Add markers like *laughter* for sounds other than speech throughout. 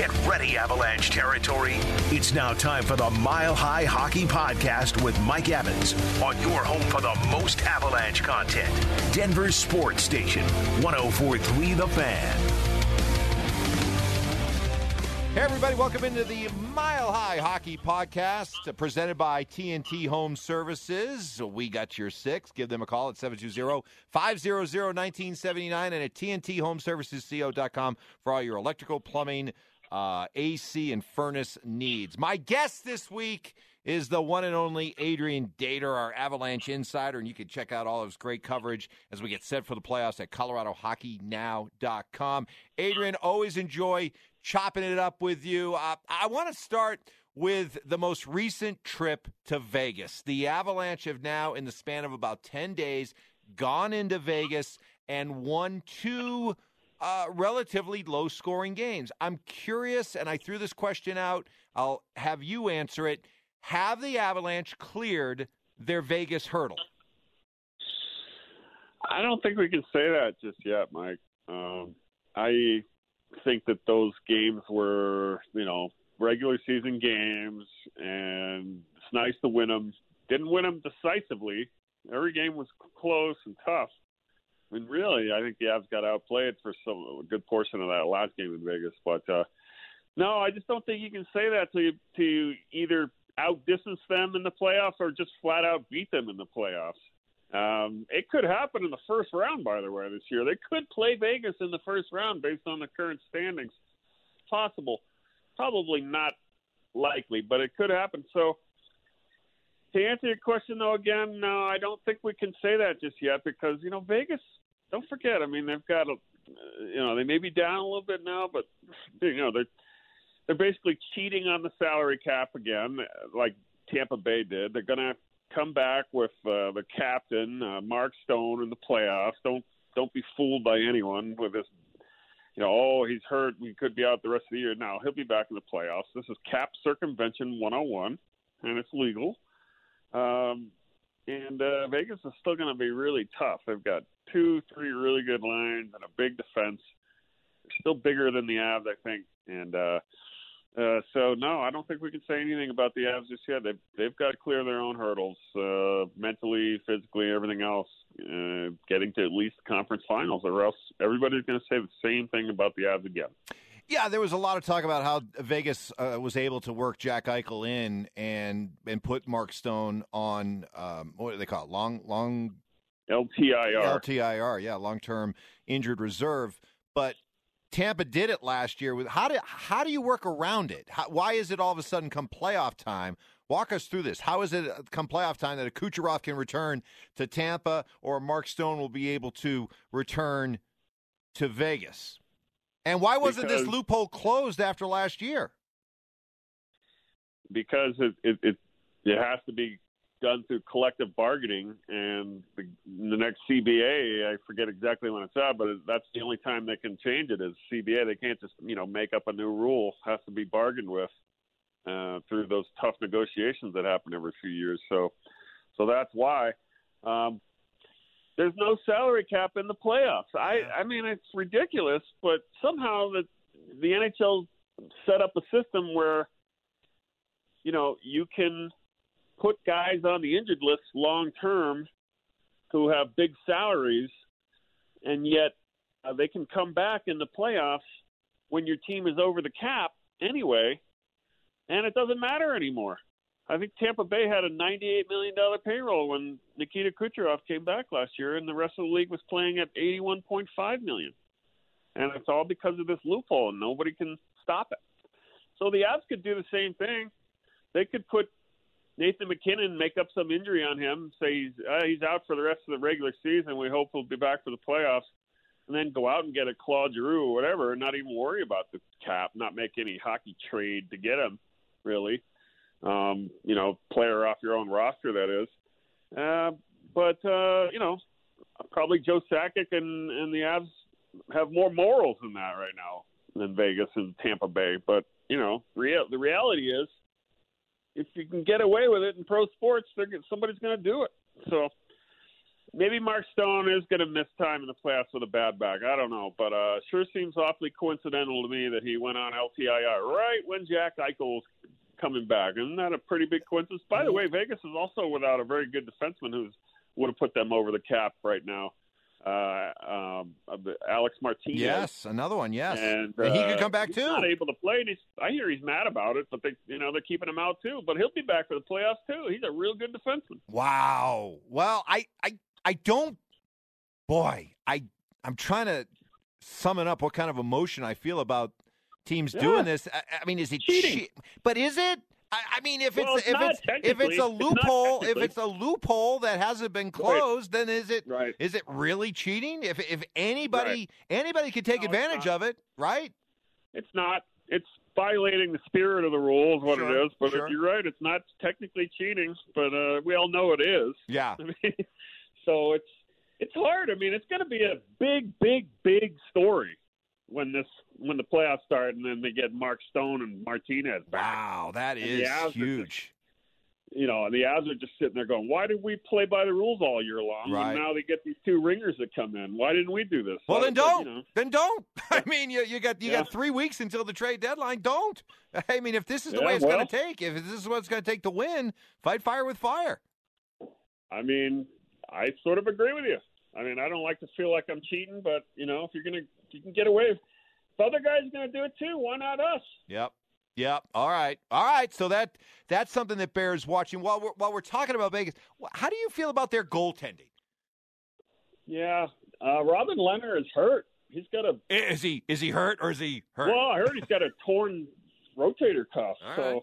Get ready, Avalanche territory. It's now time for the Mile High Hockey Podcast with Mike Evans on your home for the most Avalanche content. Denver Sports Station, 1043 The Fan. Hey, everybody, welcome into the Mile High Hockey Podcast uh, presented by TNT Home Services. We got your six. Give them a call at 720 500 1979 and at TNTHomeServicesCO.com for all your electrical, plumbing, uh, AC, and furnace needs. My guest this week is the one and only Adrian Dater, our Avalanche insider, and you can check out all of his great coverage as we get set for the playoffs at ColoradoHockeyNow.com. Adrian, always enjoy chopping it up with you. Uh, I want to start with the most recent trip to Vegas. The Avalanche have now, in the span of about 10 days, gone into Vegas and won two uh, relatively low scoring games. I'm curious, and I threw this question out. I'll have you answer it. Have the Avalanche cleared their Vegas hurdle? I don't think we can say that just yet, Mike. Um, I think that those games were, you know, regular season games, and it's nice to win them. Didn't win them decisively. Every game was close and tough. I mean, really, I think the Avs got outplayed for some a good portion of that last game in Vegas. But uh, no, I just don't think you can say that to to either outdistance them in the playoffs or just flat out beat them in the playoffs. Um, it could happen in the first round, by the way, this year. They could play Vegas in the first round based on the current standings. Possible. Probably not likely, but it could happen. So, to answer your question, though, again, no, I don't think we can say that just yet because, you know, Vegas, don't forget, I mean, they've got, a, you know, they may be down a little bit now, but, you know, they're, they're basically cheating on the salary cap again, like Tampa Bay did. They're to come back with uh, the captain, uh, Mark Stone, in the playoffs. Don't don't be fooled by anyone with this. You know, oh, he's hurt. We could be out the rest of the year. Now he'll be back in the playoffs. This is cap circumvention 101, and it's legal. Um, and uh, Vegas is still going to be really tough. They've got two, three really good lines and a big defense. They're still bigger than the Avs, I think. And uh, uh, so no, I don't think we can say anything about the Avs just yet. They've they've got to clear their own hurdles, uh, mentally, physically, everything else, uh, getting to at least the conference finals, or else everybody's going to say the same thing about the Avs again. Yeah, there was a lot of talk about how Vegas uh, was able to work Jack Eichel in and and put Mark Stone on um, what do they call it? Long long LTIR. LTIR, yeah, long term injured reserve. But Tampa did it last year. With how do how do you work around it? How, why is it all of a sudden come playoff time? Walk us through this. How is it uh, come playoff time that a Kucherov can return to Tampa or Mark Stone will be able to return to Vegas? And why wasn't because, this loophole closed after last year? Because it, it, it it has to be done through collective bargaining, and the, the next CBA, I forget exactly when it's out, but that's the only time they can change it is CBA. They can't just you know make up a new rule; it has to be bargained with uh, through those tough negotiations that happen every few years. So, so that's why. Um, there's no salary cap in the playoffs. I I mean it's ridiculous, but somehow the the NHL set up a system where you know you can put guys on the injured list long term who have big salaries, and yet uh, they can come back in the playoffs when your team is over the cap anyway, and it doesn't matter anymore. I think Tampa Bay had a $98 million payroll when Nikita Kucherov came back last year, and the rest of the league was playing at 81.5 million. And it's all because of this loophole, and nobody can stop it. So the Avs could do the same thing. They could put Nathan MacKinnon make up some injury on him, say he's uh, he's out for the rest of the regular season. We hope he'll be back for the playoffs, and then go out and get a Claude Giroux or whatever, and not even worry about the cap, not make any hockey trade to get him, really. Um, you know, player off your own roster, that is. Uh, but uh, you know, probably Joe Sakic and and the Avs have more morals than that right now than Vegas and Tampa Bay. But you know, real the reality is if you can get away with it in pro sports, somebody's going to do it. So maybe Mark Stone is going to miss time in the playoffs with a bad back. I don't know, but uh, sure seems awfully coincidental to me that he went on LTIR right when Jack Eichel's coming back. Isn't that a pretty big coincidence? By the way, Vegas is also without a very good defenseman who would have put them over the cap right now. Uh, um, Alec Martinez. Yes, another one. Yes, and, and he could come back he's too. Not able to play. He's, I hear he's mad about it, but they, you know, they're keeping him out too. But he'll be back for the playoffs too. He's a real good defenseman. Wow. Well, I, I, I don't. Boy, I, I'm trying to summon up what kind of emotion I feel about teams Yeah. doing this. I, I mean, is it Cheating. che- But is it? I, I mean, if Well, it's, it's if it's if it's a It's loophole, if it's a loophole that hasn't been closed, then is it Right. is it really cheating? If if anybody anybody could take No, advantage of it, right? It's not. It's violating the spirit of the rules, what Sure, it is. But sure. you're right. It's not technically cheating, but uh, we all know it is. *laughs* Yeah. I mean, so it's it's hard. I mean, it's going to be a big, big, big story when this when the playoffs start, and then they get Mark Stone and Martinez back. Wow, that is And is the huge. You know, and the Avs are just sitting there going, "Why did we play by the rules all year long? Right. And now they get these two ringers that come in. Why didn't we do this?" Well, So then don't. you know, Then don't. *laughs* I mean, you, you got you Yeah. got three weeks until the trade deadline. Don't. I mean, if this is the Yeah, way it's well- going to take, if this is what it's going to take to win, fight fire with fire. I mean, I sort of agree with you. I mean, I don't like to feel like I'm cheating, but you know, if you're gonna, if you can get away. If other guys are gonna do it too, why not us? Yep. Yep. All right. All right. So that that's something that bears watching. While we're while we're talking about Vegas, how do you feel about their goaltending? Yeah, uh, Robin Lehner is hurt. He's got a Is he is he hurt or is he hurt? well. I heard he's got a torn rotator cuff, All so right.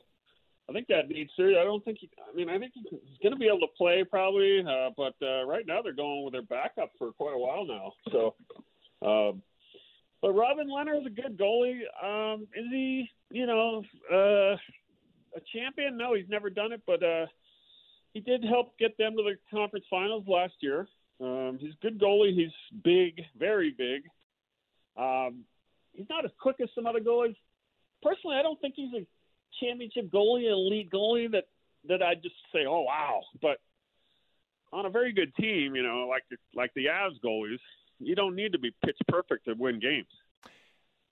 I think that needs serious. I don't think. He, I mean, I think he's going to be able to play probably, uh, but uh, right now they're going with their backup for quite a while now. So, um, but Robin Lehner's a good goalie. Um, is he? You know, uh, a champion? No, he's never done it, but uh, he did help get them to the conference finals last year. Um, he's a good goalie. He's big, very big. Um, he's not as quick as some other goalies. Personally, I don't think he's a championship goalie, an elite goalie that that I just say, oh wow. But on a very good team, you know, like the, like the Avs goalies, you don't need to be pitch perfect to win games.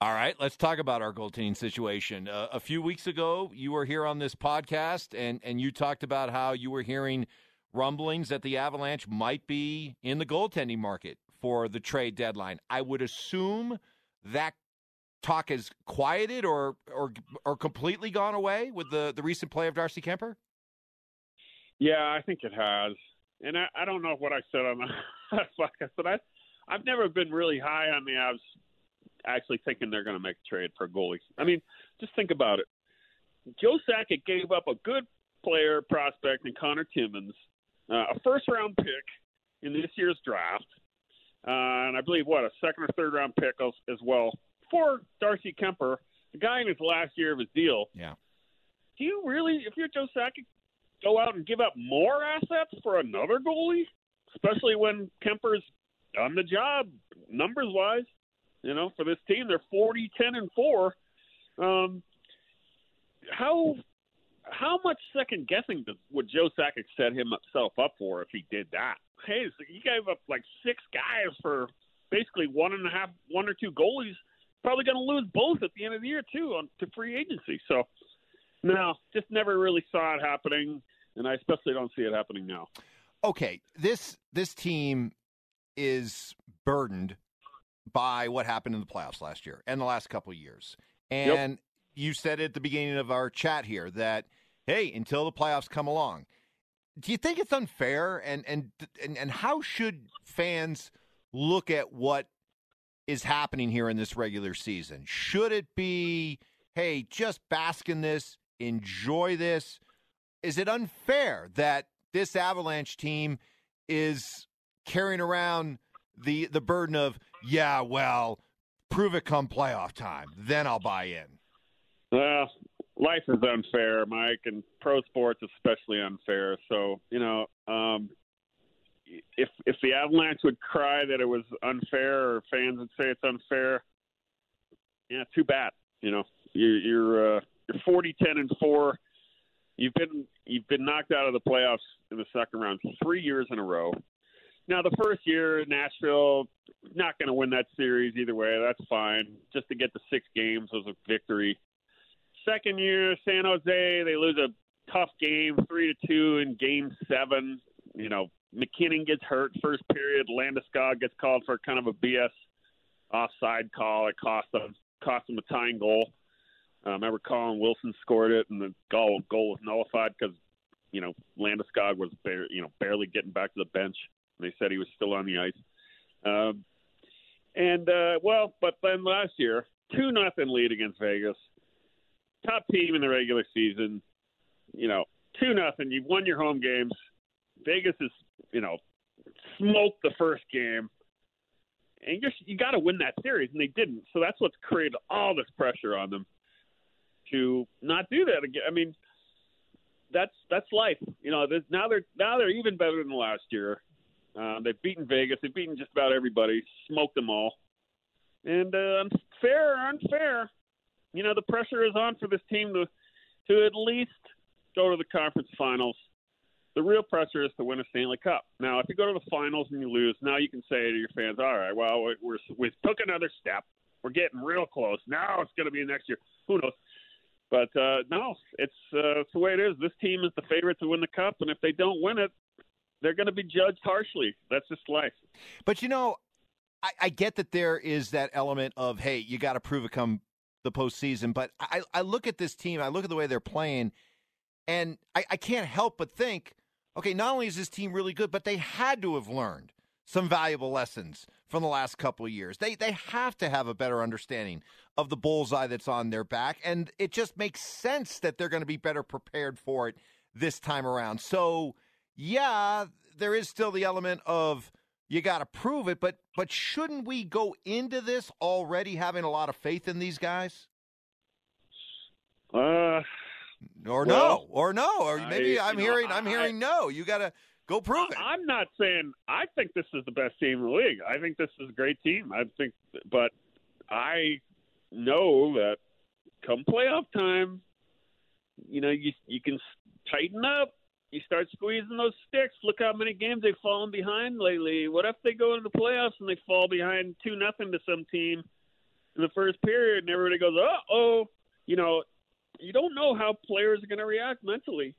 All right, let's talk about our goaltending situation. Uh, a few weeks ago, you were here on this podcast, and and you talked about how you were hearing rumblings that the Avalanche might be in the goaltending market for the trade deadline. I would assume that talk has quieted or or or completely gone away with the the recent play of Darcy Kuemper. Yeah, I think it has. And I, I don't know what I said on the *laughs* podcast, but I, I've never been really high on the Avs actually thinking they're going to make a trade for a goalie. I mean, just think about it. Joe Sakic gave up a good player prospect in Conor Timmins, uh, a first round pick in this year's draft, uh, and I believe what a second or third round pick as well for Darcy Kuemper, the guy in his last year of his deal. Yeah. Do you really, if you're Joe Sakic, go out and give up more assets for another goalie, especially when Kuemper's done the job numbers wise. You know, for this team, they're 40, 10, and four. Um, how how much second guessing does, would Joe Sakic set himself up for if he did that? Hey, so you gave up like six guys for basically one and a half, one or two goalies. Probably going to lose both at the end of the year too on to free agency. So, no, just never really saw it happening, and I especially don't see it happening now. okay, this this team is burdened by what happened in the playoffs last year and the last couple of years. And you said at the beginning of our chat here that hey, until the playoffs come along, do you think it's unfair and and and, and how should fans look at what is happening here in this regular season? Should it be hey, just bask in this, enjoy this? Is it unfair that this Avalanche team is carrying around the the burden of yeah, well, prove it come playoff time, then I'll buy in. Well, life is unfair, Mike, and pro sports especially unfair. So you know, um, if if the Avalanche would cry that it was unfair, or fans would say it's unfair, yeah, too bad. You know, you're you're uh, you're 40, 10, and four. You've been you've been knocked out of the playoffs in the second round three years in a row. Now, the first year, Nashville not going to win that series either way. That's fine. Just to get the six games was a victory. Second year, San Jose, they lose a tough game, three to two in Game Seven. You know, MacKinnon gets hurt first period. Landeskog gets called for kind of a BS offside call. It cost them cost them a tying goal. Um, I remember Colin Wilson scored it, and the goal goal was nullified because you know Landeskog was you know barely getting back to the bench. They said he was still on the ice. Um, and uh, well, but then last year, two nothing lead against Vegas, top team in the regular season. You know, two nothing. You've won your home games. Vegas is, you know, smoked the first game, and you you got to win that series, and they didn't. So that's what's created all this pressure on them to not do that again. I mean, that's that's life. You know, now they're now they're even better than last year. Uh, they've beaten Vegas. They've beaten just about everybody. Smoked them all. And uh, fair or unfair, you know, the pressure is on for this team to to at least go to the conference finals. The real pressure is to win a Stanley Cup. Now, if you go to the finals and you lose, now you can say to your fans, "All right, well, we're we took another step. We're getting real close. Now it's going to be next year. Who knows?" But uh, no, it's, uh, it's the way it is. This team is the favorite to win the cup, and if they don't win it, they're going to be judged harshly. That's just life. But you know, I, I get that there is that element of hey, you got to prove it come the postseason. But I, I look at this team, I look at the way they're playing, and I, I can't help but think, okay, not only is this team really good, but they had to have learned some valuable lessons from the last couple of years. They they have to have a better understanding of the bullseye that's on their back, and it just makes sense that they're going to be better prepared for it this time around. So, yeah, there is still the element of you got to prove it, but but shouldn't we go into this already having a lot of faith in these guys? Uh, or well, no, or no, or maybe I, am hearing know, I'm hearing no. You got to go prove it. I'm not saying I think this is the best team in the league. I think this is a great team. I think, but I know that come playoff time, you know, you you can tighten up. You start squeezing those sticks. Look how many games they've fallen behind lately. What if they go into the playoffs and they fall behind two nothing to some team in the first period, and everybody goes, "Uh oh," you know, you don't know how players are going to react mentally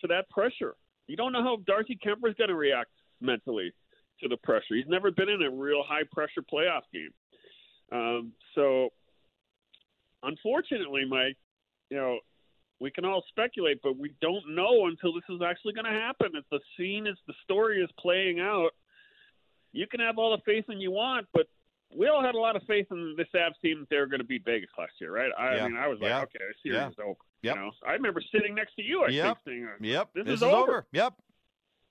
to that pressure. You don't know how Darcy Kuemper is going to react mentally to the pressure. He's never been in a real high pressure playoff game. Um, so, unfortunately, Mike, you know, we can all speculate, but we don't know until this is actually going to happen. If the scene is the story is playing out, you can have all the faith in you want, but we all had a lot of faith in this Avs team that they were going to beat Vegas last year, right? I, yeah. Mean, I was like, yeah. okay, the series yeah. is over. Yep. You know, I remember sitting next to you. I yep. think, saying, "Yep, this, this is, is over. over." Yep.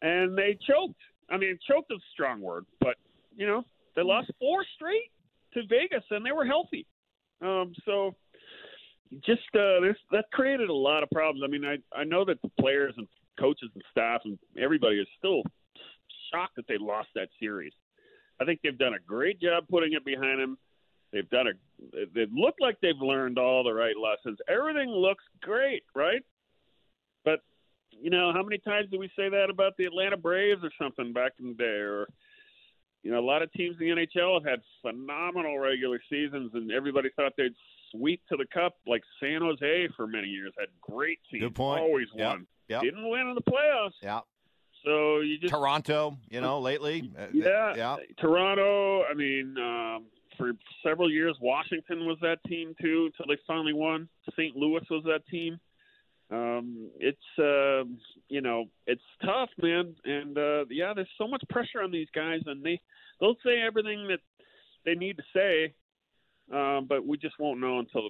And they choked. I mean, choked is a strong word, but you know, they lost four straight to Vegas, and they were healthy. Um, so just uh, this that created a lot of problems. I mean, I I know that the players and coaches and staff and everybody is still shocked that they lost that series. I think they've done a great job putting it behind them. They've done a. They look like they've learned all the right lessons. Everything looks great, right? But you know, how many times do we say that about the Atlanta Braves or something back in the day? Or you know, a lot of teams in the NHL have had phenomenal regular seasons, and everybody thought they'd sweep to the cup. Like San Jose for many years had great teams, Good point. always yep. won. Yep. Didn't win in the playoffs. Yeah. So you just Toronto, you know, lately. Uh, yeah, yeah. Toronto. I mean, um, for several years, Washington was that team too until they finally won. St. Louis was that team. Um, it's uh, you know, it's tough, man, and uh, yeah, there's so much pressure on these guys, and they they'll say everything that they need to say, um, but we just won't know until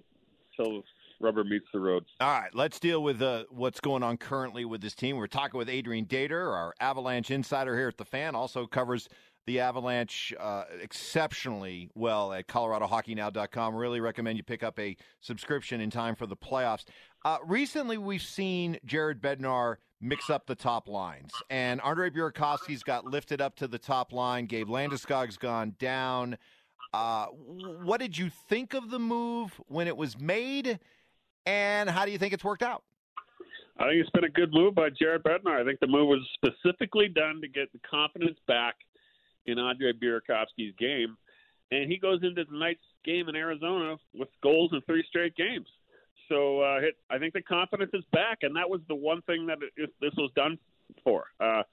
until rubber meets the road. All right, let's deal with uh, what's going on currently with this team. We're talking with Adrian Dater, our Avalanche insider here at the Fan, also covers the Avalanche uh, exceptionally well at ColoradoHockeyNow.com. Really recommend you pick up a subscription in time for the playoffs. Uh, recently, we've seen Jared Bednar mix up the top lines, and Andre Burakovsky's got lifted up to the top line. Gabe Landeskog's gone down. Uh, what did you think of the move when it was made? And how do you think it's worked out? I think it's been a good move by Jared Bednar. I think the move was specifically done to get the confidence back in Andre Burakovsky's game, and he goes into tonight's game in Arizona with goals in three straight games. So uh, it, I think the confidence is back, and that was the one thing that it, this was done for. Uh,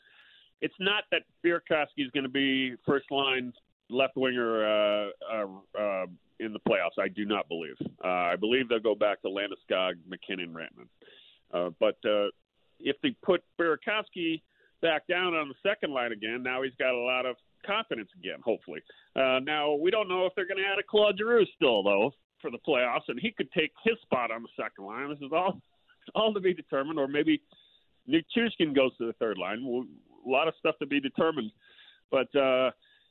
it's not that Burakovsky is going to be first line left winger uh, uh, uh, in the playoffs. I do not believe. Uh, I believe they'll go back to Landeskog, MacKinnon, Rantanen. Uh, but uh, if they put Burakovsky back down on the second line again, now he's got a lot of confidence again. Hopefully. Uh, now we don't know if they're going to add a Claude Giroux still though for the playoffs, and he could take his spot on the second line. This is all *laughs* all to be determined, or maybe Nichushkin goes to the third line. A lot of stuff to be determined, but. uh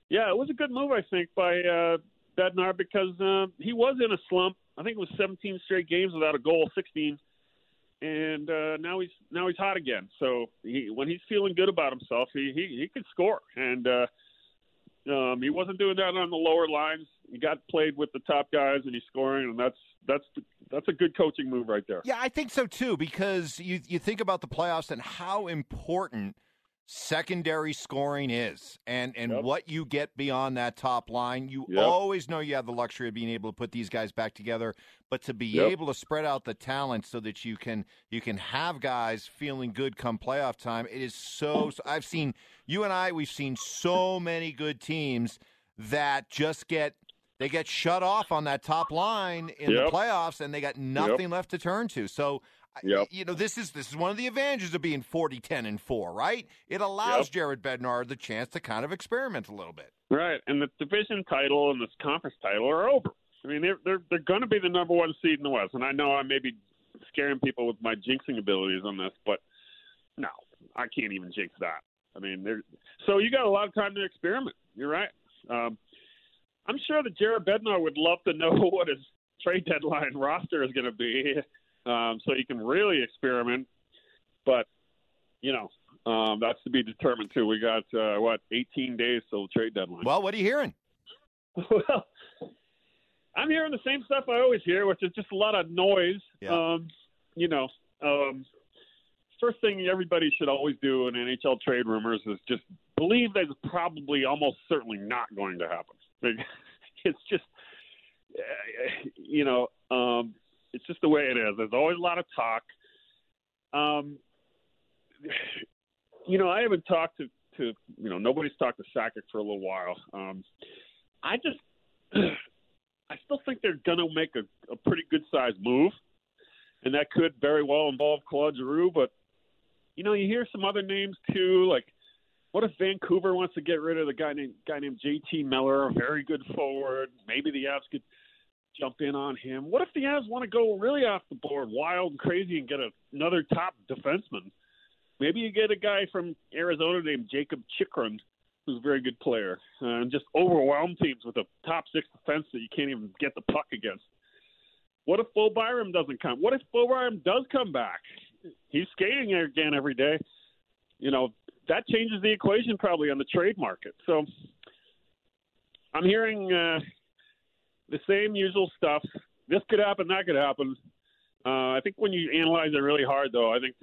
yeah, it was a good move, I think, by uh, Bednar because uh, he was in a slump. I think it was 17 straight games without a goal, 16, and uh, now he's now he's hot again. So he, when he's feeling good about himself, he he, he could score, and uh, um, he wasn't doing that on the lower lines. He got played with the top guys, and he's scoring, and that's that's that's a good coaching move right there. Yeah, I think so too because you you think about the playoffs and how important secondary scoring is and and yep. what you get beyond that top line you yep. always know you have the luxury of being able to put these guys back together but to be yep. able to spread out the talent so that you can you can have guys feeling good come playoff time it is so, so I've seen you and I we've seen so many good teams that just get they get shut off on that top line in the playoffs and they got nothing left to turn to so Yep. You know, this is this is one of the advantages of being 40, 10, and 4, right? It allows yep. Jared Bednar the chance to kind of experiment a little bit. Right. And the division title and this conference title are over. I mean, they're they're, they're going to be the number one seed in the West. And I know I may be scaring people with my jinxing abilities on this, but no, I can't even jinx that. I mean, they're, so you got a lot of time to experiment. You're right. Um, I'm sure that Jared Bednar would love to know *laughs* what his trade deadline roster is going to be um, so you can really experiment. But you know, um, that's to be determined too. We got uh, what 18 days till the trade deadline. Well, what are you hearing? *laughs* well, I'm hearing the same stuff I always hear, which is just a lot of noise. Yeah. Um, you know, um, first thing everybody should always do in NHL trade rumors is just believe that it's probably almost certainly not going to happen. *laughs* It's just, uh, you know, the way it is. There's always a lot of talk. Um, you know, I haven't talked to, to you know nobody's talked to Sakic for a little while. Um, I just *clears throat* I still think they're to make a, a pretty good sized move, and that could very well involve Claude Giroux. But you know, you hear some other names too, like what if Vancouver wants to get rid of the guy named guy named JT Miller, a very good forward? Maybe the Avs could jump in on him. What if the Avs want to go really off the board, wild and crazy, and get a, another top defenseman? Maybe you get a guy from Arizona named Jakob Chychrun, who's a very good player, uh, and just overwhelm teams with a top six defense that you can't even get the puck against. What if Bo Byram doesn't come? What if Bo Byram does come back? He's skating again every day. You know, that changes the equation probably on the trade market. So I'm hearing uh, the same usual stuff. This could happen, that could happen. Uh, I think when you analyze it really hard, though, I think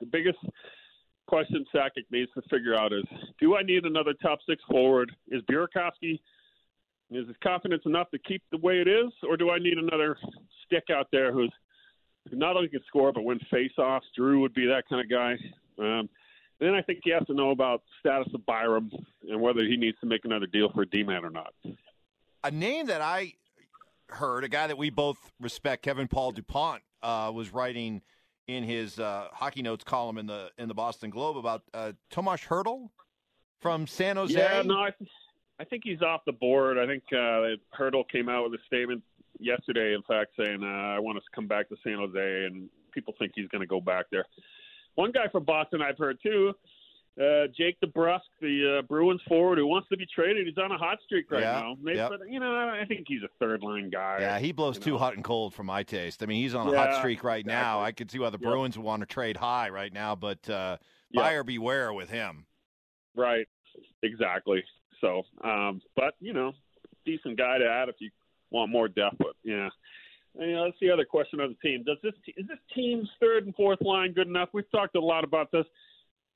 the biggest question Sakic needs to figure out is: Do I need another top six forward? Is Burakovsky is his confidence enough to keep the way it is, or do I need another stick out there who's not only can score but win faceoffs? Drew would be that kind of guy. Um, then I think you have to know about status of Byram and whether he needs to make another deal for D-man or not a name that I heard, a guy that we both respect, Kevin Paul Dupont, uh, was writing in his uh, hockey notes column in the in the Boston Globe about uh, Tomas Hertl from San Jose. Yeah, no, I, th- I think he's off the board. I think uh, Hertl came out with a statement yesterday, in fact, saying uh, I want to come back to San Jose, and people think he's going to go back there. One guy from Boston I've heard too uh, Jake DeBrusk, the uh, Bruins forward who wants to be traded. He's on a hot streak right yeah, now. Maybe, yep. But, you know, I think he's a third line guy. Yeah, he blows too know. hot and cold for my taste. I mean, he's on a yeah, hot streak right exactly. now. I could see why the yep. Bruins would want to trade high right now, but uh, yep. buyer beware with him. Right, exactly. So, um, but, you know, decent guy to add if you want more depth. But, yeah. And, you know, that's the other question of the team. Does this is this team's third and fourth line good enough? We've talked a lot about this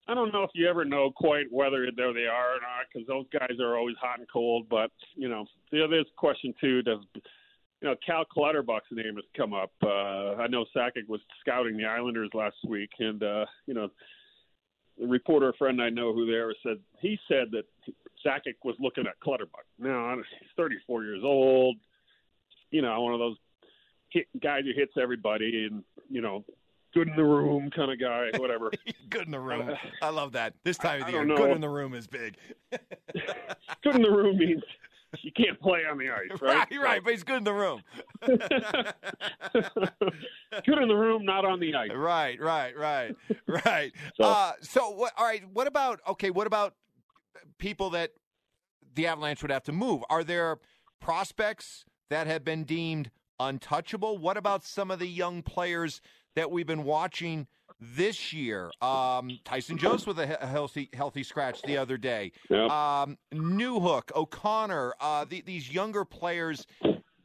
I don't know if you ever know quite whether there they are or not because those guys are always hot and cold. But you know, the other question too does you know Cal Clutterbuck's name has come up. Uh, I know Sakic was scouting the Islanders last week, and uh, you know, the reporter friend I know who there said he said that Sakic was looking at Clutterbuck. Now he's 34 years old. You know, one of those hit guys who hits everybody, and you know, good in the room kind of guy, whatever. *laughs* good in the room. Uh, I love that. This time of the year, know. good in the room is big. *laughs* good in the room means you can't play on the ice, right? Right, right, but he's good in the room. *laughs* good in the room, not on the ice. Right, right, right, right. So, uh, so what? All right. What about okay? What about people that the Avalanche would have to move? Are there prospects that have been deemed untouchable? What about some of the young players that we've been watching this year? Um, Tyson Jost with a healthy healthy scratch the other day. Yep. Um, Newhook, O'Connor, uh, the, these younger players,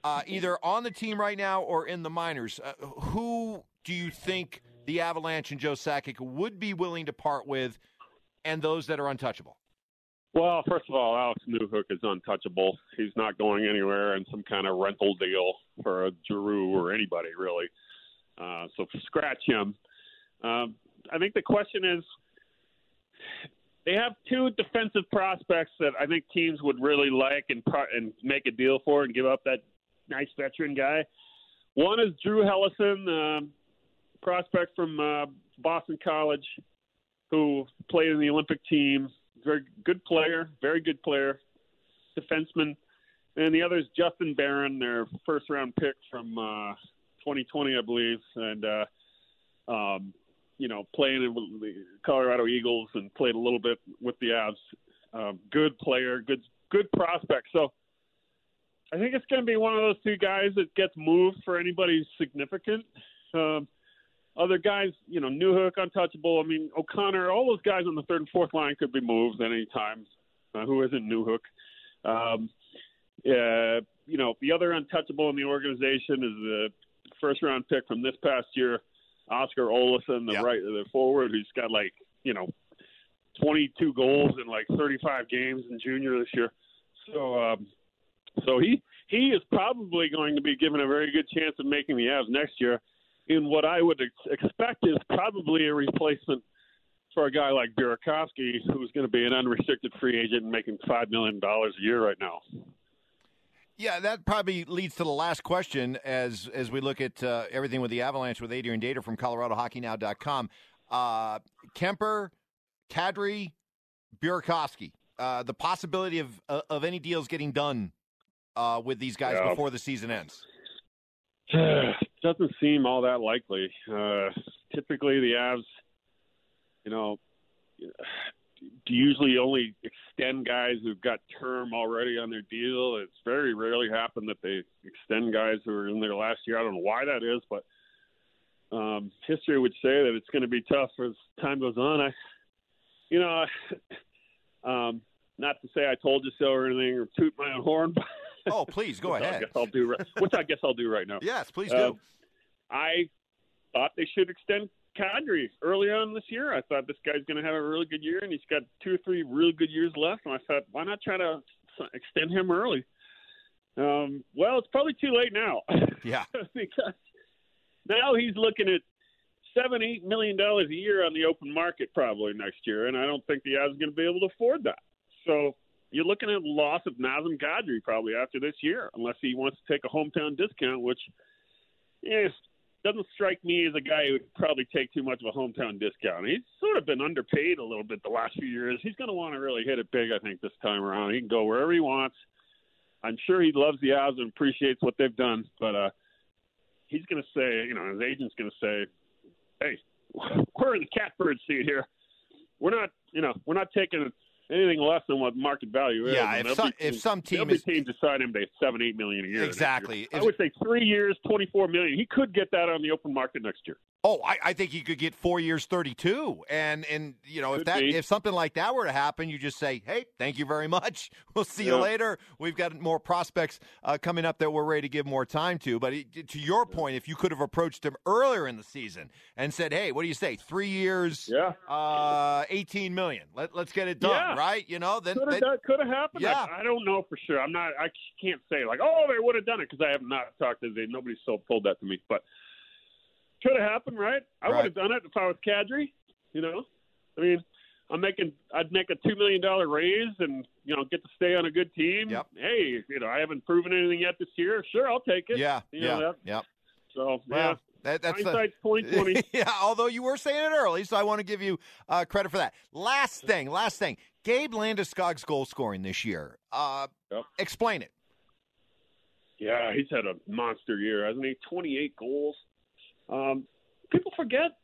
uh, either on the team right now or in the minors. Uh, who do you think the Avalanche and Joe Sakic would be willing to part with, and those that are untouchable? Well, first of all, Alex Newhook is untouchable. He's not going anywhere in some kind of rental deal for a Giroux or anybody really. Uh, so scratch him. Um, I think the question is they have two defensive prospects that I think teams would really like and and make a deal for and give up that nice veteran guy. One is Drew Helleson, uh, prospect from uh, Boston College, who played in the Olympic team. Very good player, very good player, defenseman. And the other is Justin Barron, their first round pick from uh, 2020, I believe, and uh, um, you know, playing in the Colorado Eagles and played a little bit with the Avs. Um, good player, good good prospect. So I think it's going to be one of those two guys that gets moved for anybody significant. Um, other guys, you know, Newhook, untouchable. I mean, O'Connor, all those guys on the third and fourth line could be moved at any time. Uh, who isn't Newhook? Um, you know, the other untouchable in the organization is the first round pick from this past year, Oskar Olausson, the right the forward who's got like you know 22 goals in like 35 games in junior this year. So um, so he he is probably going to be given a very good chance of making the Avs next year. In what I would ex- expect is probably a replacement for a guy like Burakovsky, who's going to be an unrestricted free agent and making five million dollars a year right now. Yeah, that probably leads to the last question as as we look at uh, everything with the Avalanche with Adrian Dater from ColoradoHockeyNow.com. Uh, Kuemper, Kadri, Burakovsky. Uh, the possibility of uh, of any deals getting done uh, with these guys yeah. before the season ends. *sighs* Doesn't seem all that likely. Uh, typically, the Avs, you know, usually only extend guys who've got term already on their deal. It's very rarely happened that they extend guys who are in their last year. I don't know why that is, but um, history would say that it's going to be tough as time goes on. I, you know, um, not to say I told you so or anything or toot my own horn. But *laughs* oh, please go ahead. I guess I'll do. right, Which I guess I'll do right now. *laughs* Yes, please do. Uh, I thought they should extend Kadri early on this year. I thought this guy's going to have a really good year, and he's got two or three really good years left. And I thought, why not try to extend him early? Um, well, it's probably too late now. *laughs* Yeah, *laughs* because now he's looking at seven, eight million dollars a year on the open market probably next year, and I don't think the Avs are going to be able to afford that. So you're looking at a loss of Nazem Kadri probably after this year, unless he wants to take a hometown discount, which is doesn't strike me as a guy who would probably take too much of a hometown discount. He's sort of been underpaid a little bit the last few years. He's going to want to really hit it big, I think, this time around. He can go wherever he wants. I'm sure he loves the Avs and appreciates what they've done, but uh, he's going to say, you know, his agent's going to say, "Hey, *laughs* we're in the catbird seat here. We're not, you know, we're not taking anything less than what market value is. Yeah, if some- be if some team be is- teams decide him to seven, eight million a year. Exactly. year. If- I would say three years, twenty-four million. He could get that on the open market next year. Oh, I, I think he could get four years, thirty-two, and and you know if that be. if something like that were to happen, you just say, "Hey, thank you very much. *laughs* We'll see you later." We've got more prospects uh, coming up that we're ready to give more time to. But it, to your point, if you could have approached him earlier in the season and said, "Hey, what do you say? Three years, Yeah. uh, eighteen million. Let, let's get it done." Yeah. Right? You know, then, Could have then done, could have happened. Yeah. I, I don't know for sure. I'm not. I can't say like, oh, they would have done it because I have not talked to them. Nobody's so told that to me, but could have happened, right? I Right. would have done it if I was Kadri. You know, I mean, I'm making. I'd make a two million dollar raise and you know get to stay on a good team. Yep. Hey, you know, I haven't proven anything yet this year. Sure, I'll take it. yeah, You know yeah, that? yeah. So Well, yeah, that, that's the, hindsight's twenty twenty. *laughs* yeah, although you were saying it early, so I want to give you uh, credit for that. Last thing, last thing. Gabe Landeskog's goal scoring this year. Uh, Yep. Explain it. Yeah, he's had a monster year, hasn't he? 28 goals. Um, people forget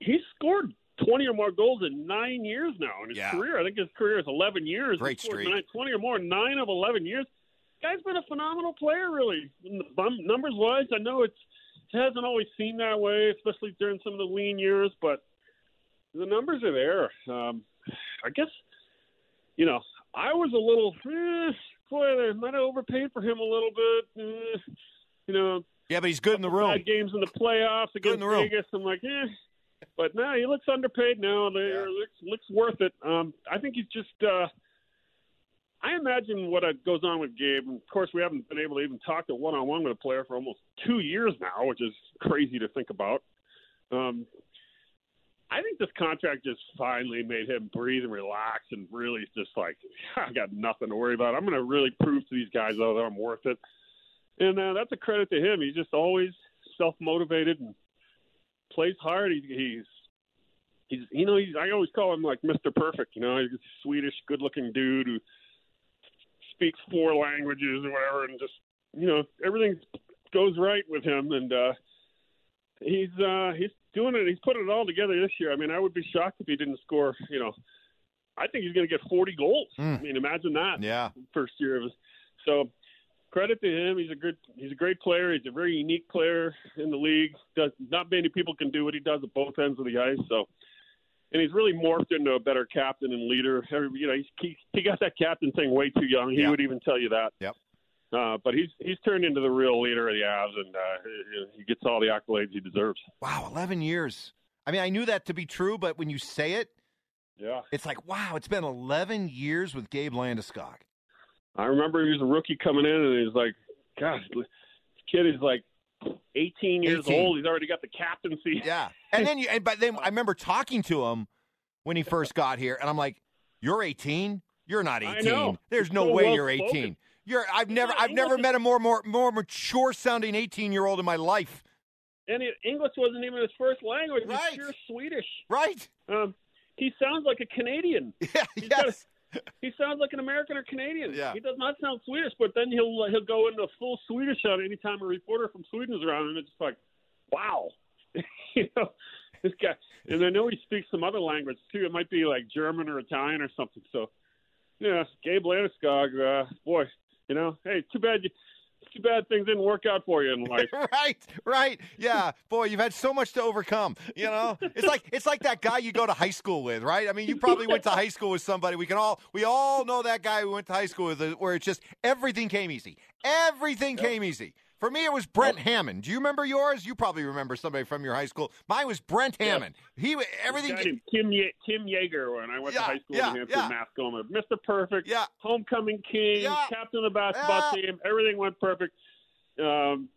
he's scored 20 or more goals in nine years now in his Yeah. career. I think his career is 11 years. Great streak. Nine, 20 or more, nine of 11 years. Guy's been a phenomenal player, really. Numbers wise, I know it's it hasn't always seemed that way, especially during some of the lean years, but the numbers are there. Um, I guess, you know, I was a little, eh, boy, they might have overpaid for him a little bit. Eh, you know, Yeah, but he's good in the room. bad games in the playoffs Good in against the room. Vegas. I'm like, eh. But now he looks underpaid now. and Yeah. Looks, looks worth it. Um, I think he's just. Uh, I imagine what uh, goes on with Gabe. And of course, we haven't been able to even talk to one on one with a player for almost two years now, which is crazy to think about. Um, I think this contract just finally made him breathe and relax and really just like, *laughs* I got nothing to worry about. I'm going to really prove to these guys though that I'm worth it. And uh, that's a credit to him. He's just always self motivated and plays hard. He, he's he's you know he's I always call him like Mr. Perfect. You know, he's a Swedish, good looking dude who speaks four languages or whatever, and just you know everything goes right with him. And uh, he's uh, he's doing it. He's putting it all together this year. I mean, I would be shocked if he didn't score. You know, I think he's going to get 40 goals. Mm. I mean, imagine that Yeah. first year of his. So credit to him. He's a good he's a great player. He's a very unique player in the league. Does not many people can do what he does at both ends of the ice. So and he's really morphed into a better captain and leader. Every, you know, he's, he he got that captain thing way too young. He Yeah. would even tell you that. Yep. Uh, but he's he's turned into the real leader of the Avs, and uh, he- gets all the accolades he deserves. Wow, 11 years. I mean, I knew that to be true, but when you say it, Yeah. it's like, wow, it's been 11 years with Gabe Landeskog. I remember he was a rookie coming in, and he was like, "God, this kid is like 18 years 18. old. He's already got the captaincy." Yeah. *laughs* And then you, and, but then I remember talking to him when he first got here, and I'm like, you're 18? You're not 18. There's He's no so way well you're 18. spoken. You're, I've never, I've never met a more, more, more mature sounding 18 year old in my life. And it, English wasn't even his first language. Right. pure Swedish. Right? Um, he sounds like a Canadian. *laughs* Yeah. He's yes. *laughs* He sounds like an American or Canadian. Yeah. He does not sound Swedish, but then he'll he'll go into full Swedish on any time a reporter from Sweden is around, and it's just like, wow, *laughs* you know, this guy. And I know he speaks some other language too. It might be like German or Italian or something. So, yeah, Gabe Landeskog, uh, boy, you know, hey, too bad you. Too bad things didn't work out for you in *laughs* life. right, right. Yeah, boy, you've had so much to overcome. You know, it's like it's like that guy you go to high school with, right? I mean, you probably went to *laughs* high school with somebody. We can all we all know that guy we went to high school with, where it's just everything came easy. Everything came easy. For me, it was Brent Hammond. Do you remember yours? You probably remember somebody from your high school. Mine was Brent Hammond. He everything. Named Tim Ye- Tim Yeager when I went Yeah, to high school yeah, in Hampton, yeah. Mascoma. Mr. Perfect, Yeah, homecoming king, Yeah. captain of the basketball Yeah. team. Everything went perfect. Um,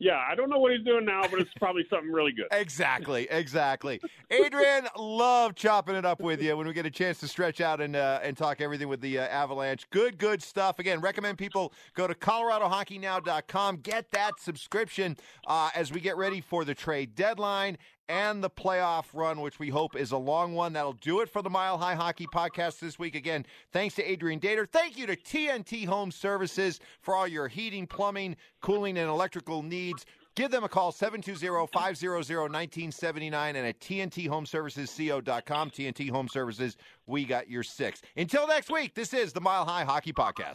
yeah, I don't know what he's doing now, but it's probably something really good. Exactly, exactly. Adrian, love chopping it up with you when we get a chance to stretch out and uh, and talk everything with the uh, Avalanche. Good, good stuff. Again, recommend people go to ColoradoHockeyNow.com, get that subscription uh, as we get ready for the trade deadline and the playoff run, which we hope is a long one. That'll do it for the Mile High Hockey Podcast this week. Again, thanks to Adrian Dater. Thank you to TNT Home Services for all your heating, plumbing, cooling, and electrical needs. Give them a call, 720-500-1979 and at TNTHomeServicesCO.com. TNT Home Services, we got your six. Until next week, this is the Mile High Hockey Podcast.